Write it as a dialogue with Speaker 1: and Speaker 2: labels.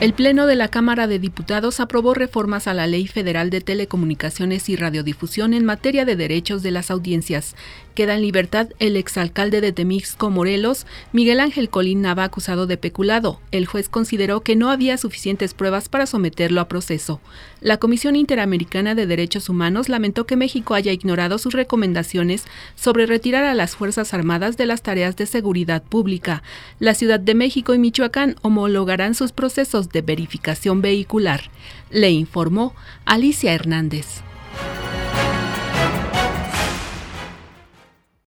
Speaker 1: El Pleno de la Cámara de Diputados aprobó reformas a la Ley Federal de Telecomunicaciones y Radiodifusión en materia de derechos de las audiencias. Queda en libertad el exalcalde de Temixco, Morelos, Miguel Ángel Colín Nava, acusado de peculado. El juez consideró que no había suficientes pruebas para someterlo a proceso. La Comisión Interamericana de Derechos Humanos lamentó que México haya ignorado sus recomendaciones sobre retirar a las Fuerzas Armadas de las tareas de seguridad pública. La Ciudad de México y Michoacán homologarán sus procesos de verificación vehicular, le informó Alicia Hernández.